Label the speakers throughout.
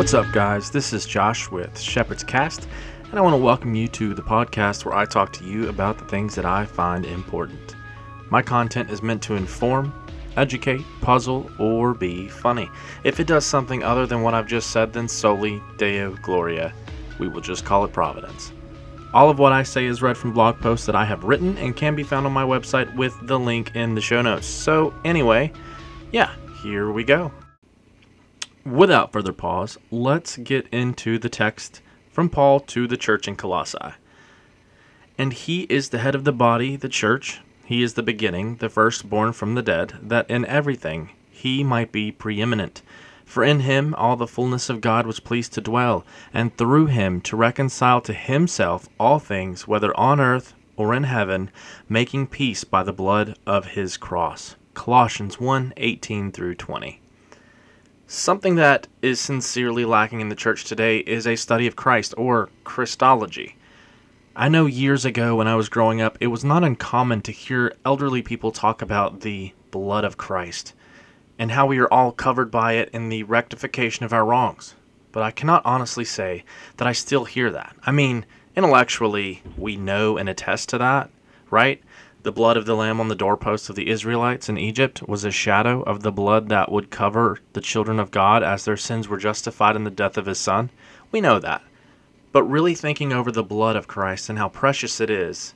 Speaker 1: What's up, guys? This is Josh with Shepherd's Cast, and I want to welcome you to the podcast where I talk to you about the things that I find important. My content is meant to inform, educate, puzzle, or be funny. If it does something other than what I've just said, then Soli Deo Gloria. We will just call it Providence. All of what I say is read from blog posts that I have written and can be found on my website with the link in the show notes. So, anyway, yeah, here we go. Without further pause, let's get into the text from Paul to the church in Colossae. And he is the head of the body, the church. He is the beginning, the firstborn from the dead, that in everything he might be preeminent. For in him all the fullness of God was pleased to dwell, and through him to reconcile to himself all things, whether on earth or in heaven, making peace by the blood of his cross. Colossians 1 18 through 20. Something that is sincerely lacking in the church today is a study of Christ, or Christology. I know years ago when I was growing up, it was not uncommon to hear elderly people talk about the blood of Christ and how we are all covered by it in the rectification of our wrongs. But I cannot honestly say that I still hear that. I mean, intellectually, we know and attest to that, right? The blood of the lamb on the doorposts of the Israelites in Egypt was a shadow of the blood that would cover the children of God as their sins were justified in the death of his son. We know that. But really thinking over the blood of Christ and how precious it is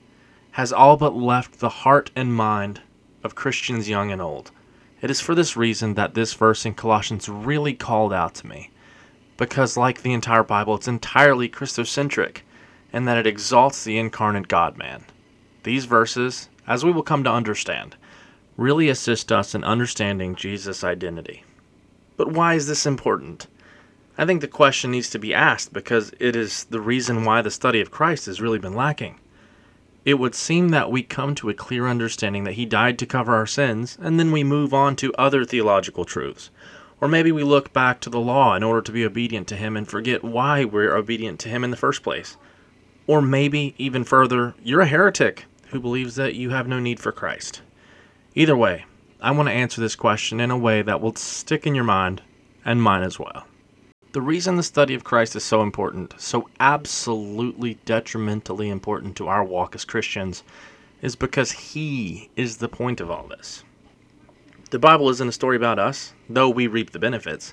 Speaker 1: has all but left the heart and mind of Christians young and old. It is for this reason that this verse in Colossians really called out to me. Because, like the entire Bible, it's entirely Christocentric, and that it exalts the incarnate God man. These verses, as we will come to understand, really assist us in understanding Jesus' identity. But why is this important? I think the question needs to be asked because it is the reason why the study of Christ has really been lacking. It would seem that we come to a clear understanding that he died to cover our sins, and then we move on to other theological truths. Or maybe we look back to the law in order to be obedient to him and forget why we're obedient to him in the first place. Or maybe, even further, you're a heretic who believes that you have no need for Christ. Either way, I want to answer this question in a way that will stick in your mind and mine as well. The reason the study of Christ is so important, so absolutely detrimentally important to our walk as Christians, is because He is the point of all this. The Bible isn't a story about us, though we reap the benefits.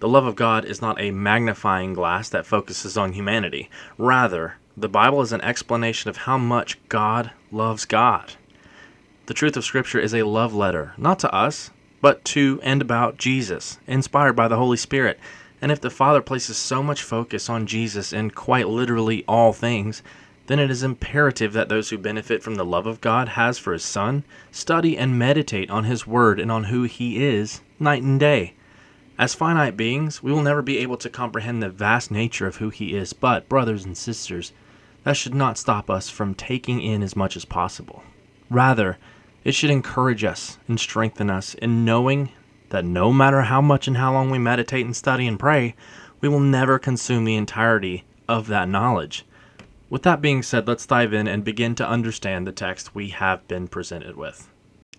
Speaker 1: The love of God is not a magnifying glass that focuses on humanity. Rather, the Bible is an explanation of how much God loves God. The truth of Scripture is a love letter, not to us, but to and about Jesus, inspired by the Holy Spirit and if the Father places so much focus on Jesus in quite literally all things, then it is imperative that those who benefit from the love of God has for His Son study and meditate on His Word and on who He is night and day. As finite beings, we will never be able to comprehend the vast nature of who He is, but, brothers and sisters, that should not stop us from taking in as much as possible. Rather, it should encourage us and strengthen us in knowing that no matter how much and how long we meditate and study and pray, we will never consume the entirety of that knowledge. With that being said, let's dive in and begin to understand the text we have been presented with.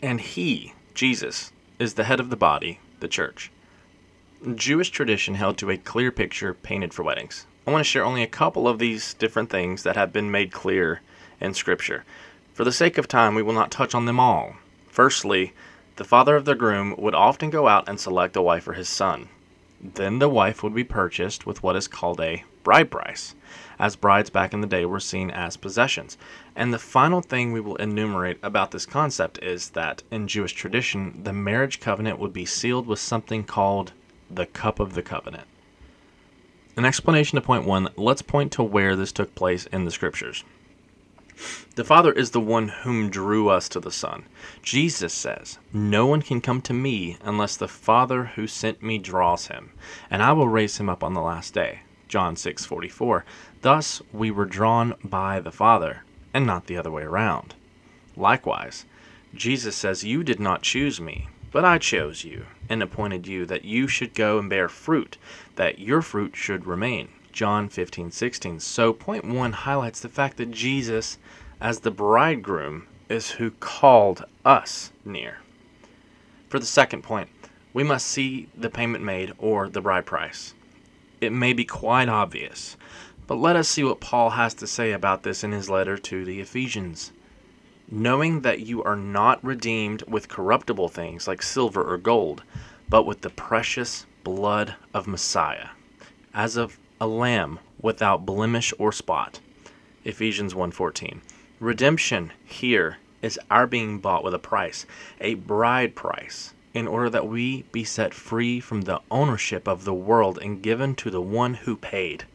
Speaker 1: And He, Jesus, is the head of the body, the church. Jewish tradition held to a clear picture painted for weddings. I want to share only a couple of these different things that have been made clear in Scripture. For the sake of time, we will not touch on them all. Firstly, the father of the groom would often go out and select a wife for his son. Then the wife would be purchased with what is called a bride price, as brides back in the day were seen as possessions. And the final thing we will enumerate about this concept is that in Jewish tradition, the marriage covenant would be sealed with something called the cup of the covenant. In explanation to point one, let's point to where this took place in the scriptures. The Father is the one whom drew us to the Son. Jesus says, No one can come to me unless the Father who sent me draws him, and I will raise him up on the last day. John 6:44. Thus we were drawn by the Father, and not the other way around. Likewise, Jesus says, You did not choose me, but I chose you, and appointed you that you should go and bear fruit, that your fruit should remain. John 15:16. So point 1 highlights the fact that Jesus as the bridegroom is who called us near. For the second point, we must see the payment made or the bride price. it may be quite obvious, but let us see what Paul has to say about this in his letter to the Ephesians. Knowing that you are not redeemed with corruptible things like silver or gold, but with the precious blood of Messiah, as of a lamb without blemish or spot. Ephesians 1:14. Redemption here is our being bought with a price, a bride price, in order that we be set free from the ownership of the world and given to the one who paid.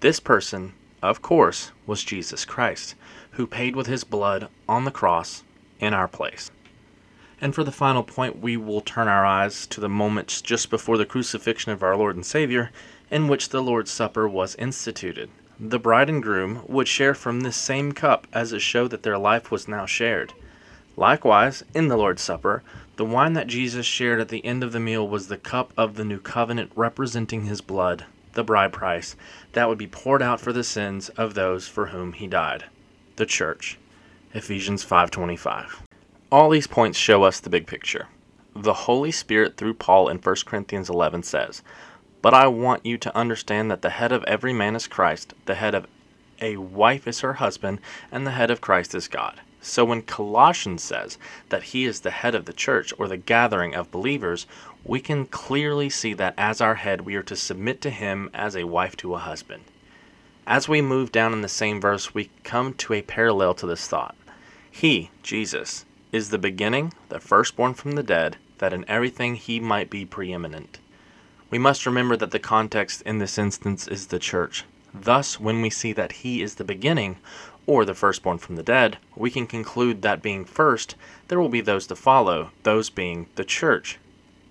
Speaker 1: This person, of course, was Jesus Christ, who paid with his blood on the cross in our place. And for the final point, we will turn our eyes to the moments just before the crucifixion of our Lord and Savior, in which the Lord's Supper was instituted. The bride and groom would share from this same cup as a show that their life was now shared. Likewise, in the Lord's Supper, the wine that Jesus shared at the end of the meal was the cup of the new covenant representing his blood, the bride price, that would be poured out for the sins of those for whom he died. The church. Ephesians 5:25. All these points show us the big picture. The Holy Spirit through Paul in 1 Corinthians 11 says, "But I want you to understand that the head of every man is Christ, the head of a wife is her husband, and the head of Christ is God." So when Colossians says that he is the head of the church or the gathering of believers, we can clearly see that as our head we are to submit to him as a wife to a husband. As we move down in the same verse, we come to a parallel to this thought. He, Jesus, is the beginning, the firstborn from the dead, that in everything he might be preeminent. We must remember that the context in this instance is the church. Thus, when we see that he is the beginning, or the firstborn from the dead, we can conclude that being first, there will be those to follow, those being the church.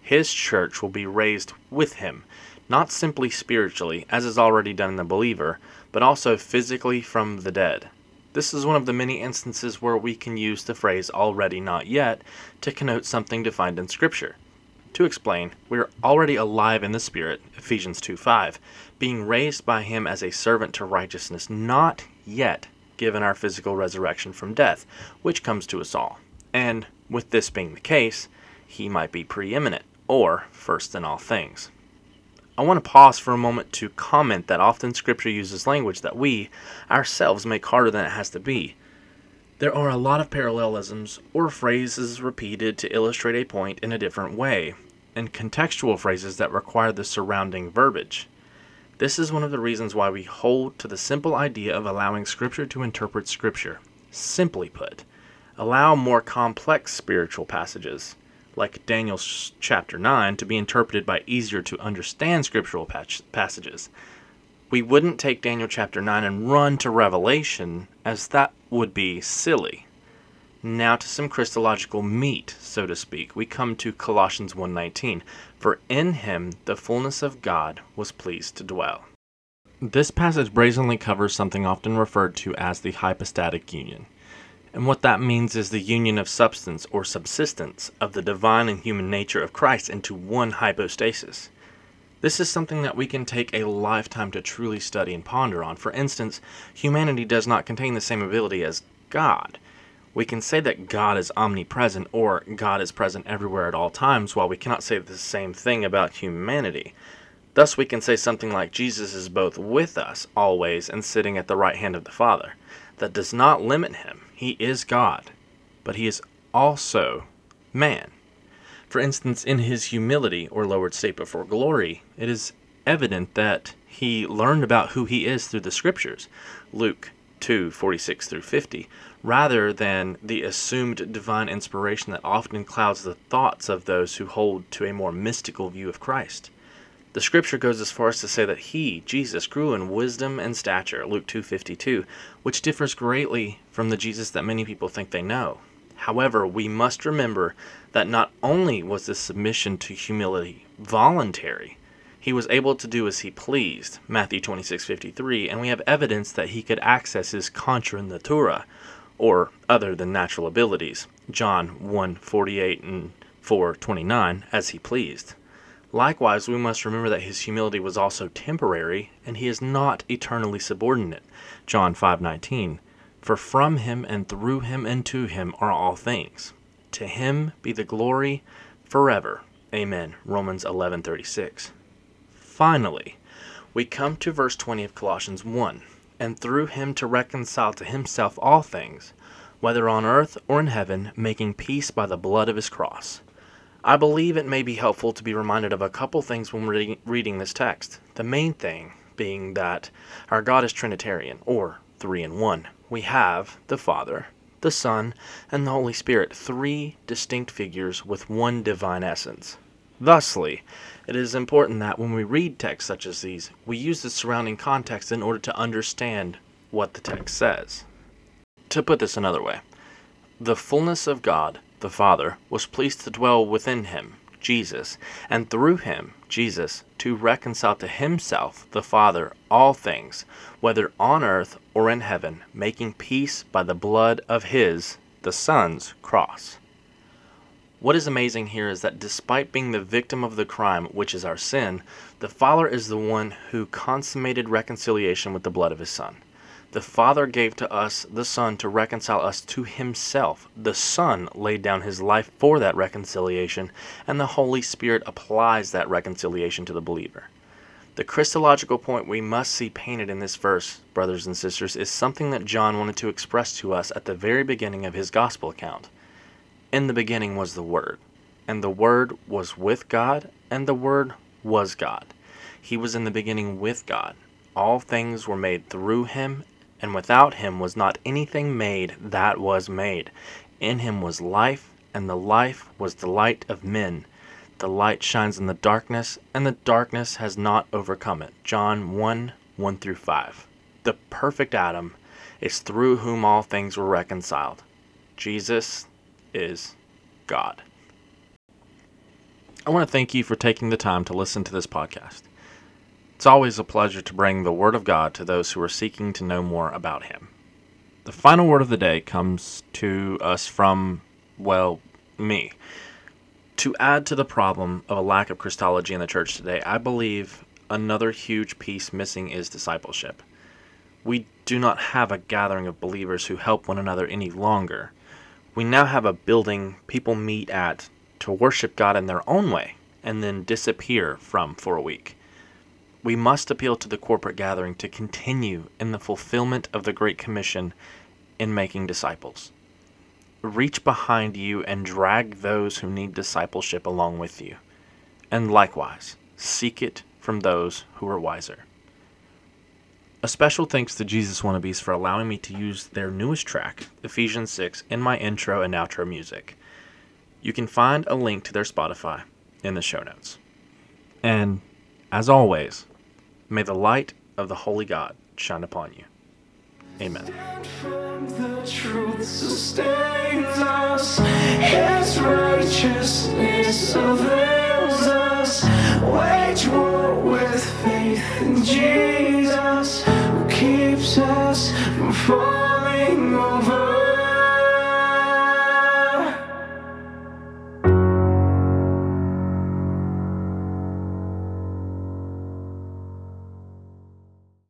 Speaker 1: His church will be raised with him, not simply spiritually, as is already done in the believer, but also physically from the dead. This is one of the many instances where we can use the phrase already not yet to connote something defined in Scripture. To explain, we are already alive in the Spirit, Ephesians 2 5, being raised by Him as a servant to righteousness, not yet given our physical resurrection from death, which comes to us all. And with this being the case, He might be preeminent, or first in all things. I want to pause for a moment to comment that often Scripture uses language that we, ourselves, make harder than it has to be. There are a lot of parallelisms or phrases repeated to illustrate a point in a different way, and contextual phrases that require the surrounding verbiage. This is one of the reasons why we hold to the simple idea of allowing Scripture to interpret Scripture. Simply put, allow more complex spiritual passages like Daniel chapter 9, to be interpreted by easier to understand scriptural passages. We wouldn't take Daniel chapter 9 and run to Revelation, as that would be silly. Now to some Christological meat, so to speak, we come to Colossians 1:19, for in him the fullness of God was pleased to dwell. This passage brazenly covers something often referred to as the hypostatic union. And what that means is the union of substance or subsistence of the divine and human nature of Christ into one hypostasis. This is something that we can take a lifetime to truly study and ponder on. For instance, humanity does not contain the same ability as God. We can say that God is omnipresent or God is present everywhere at all times, while we cannot say the same thing about humanity. Thus, we can say something like Jesus is both with us always and sitting at the right hand of the Father. That does not limit him. He is God, but he is also man. For instance, in his humility or lowered state before glory, it is evident that he learned about who he is through the scriptures, Luke 2 46 through 50, rather than the assumed divine inspiration that often clouds the thoughts of those who hold to a more mystical view of Christ. The scripture goes as far as to say that he, Jesus, grew in wisdom and stature, Luke 2:52, which differs greatly from the Jesus that many people think they know. However, we must remember that not only was this submission to humility voluntary, he was able to do as he pleased, Matthew 26:53, and we have evidence that he could access his contra natura, or other than natural abilities, John 1:48 and 4:29, as he pleased. Likewise, we must remember that his humility was also temporary, and he is not eternally subordinate. John 5:19. For from him and through him and to him are all things. To him be the glory forever. Amen. Romans 11:36. Finally, we come to verse 20 of Colossians 1 and through him to reconcile to himself all things, whether on earth or in heaven, making peace by the blood of his cross. I believe it may be helpful to be reminded of a couple things when re- reading this text. The main thing being that our God is Trinitarian, or three in one. We have the Father, the Son, and the Holy Spirit, three distinct figures with one divine essence. Thusly, it is important that when we read texts such as these, we use the surrounding context in order to understand what the text says. To put this another way, the fullness of God, the Father, was pleased to dwell within him, Jesus, and through him, Jesus, to reconcile to himself, the Father, all things, whether on earth or in heaven, making peace by the blood of his, the Son's, cross. What is amazing here is that despite being the victim of the crime, which is our sin, the Father is the one who consummated reconciliation with the blood of His Son. The Father gave to us the Son to reconcile us to Himself. The Son laid down His life for that reconciliation, and the Holy Spirit applies that reconciliation to the believer. The Christological point we must see painted in this verse, brothers and sisters, is something that John wanted to express to us at the very beginning of his Gospel account. In the beginning was the Word, and the Word was with God, and the Word was God. He was in the beginning with God. All things were made through him, and without him was not anything made that was made. In him was life, and the life was the light of men. The light shines in the darkness, and the darkness has not overcome it. John 1 1 through 5. The perfect Adam is through whom all things were reconciled. Jesus, is God. I want to thank you for taking the time to listen to this podcast. It's always a pleasure to bring the Word of God to those who are seeking to know more about Him. The final word of the day comes to us from, well, me. To add to the problem of a lack of Christology in the church today, I believe another huge piece missing is discipleship. We do not have a gathering of believers who help one another any longer we now have a building people meet at to worship God in their own way and then disappear from for a week. We must appeal to the corporate gathering to continue in the fulfillment of the Great Commission in making disciples. Reach behind you and drag those who need discipleship along with you. And likewise, seek it from those who are wiser. A special thanks to Jesus Wannabeez for allowing me to use their newest track, Ephesians 6, in my intro and outro music. You can find a link to their Spotify in the show notes. And, as always, may the light of the Holy God shine upon you. Amen. His righteousness avails us. Wage war with faith in Jesus keeps us from falling.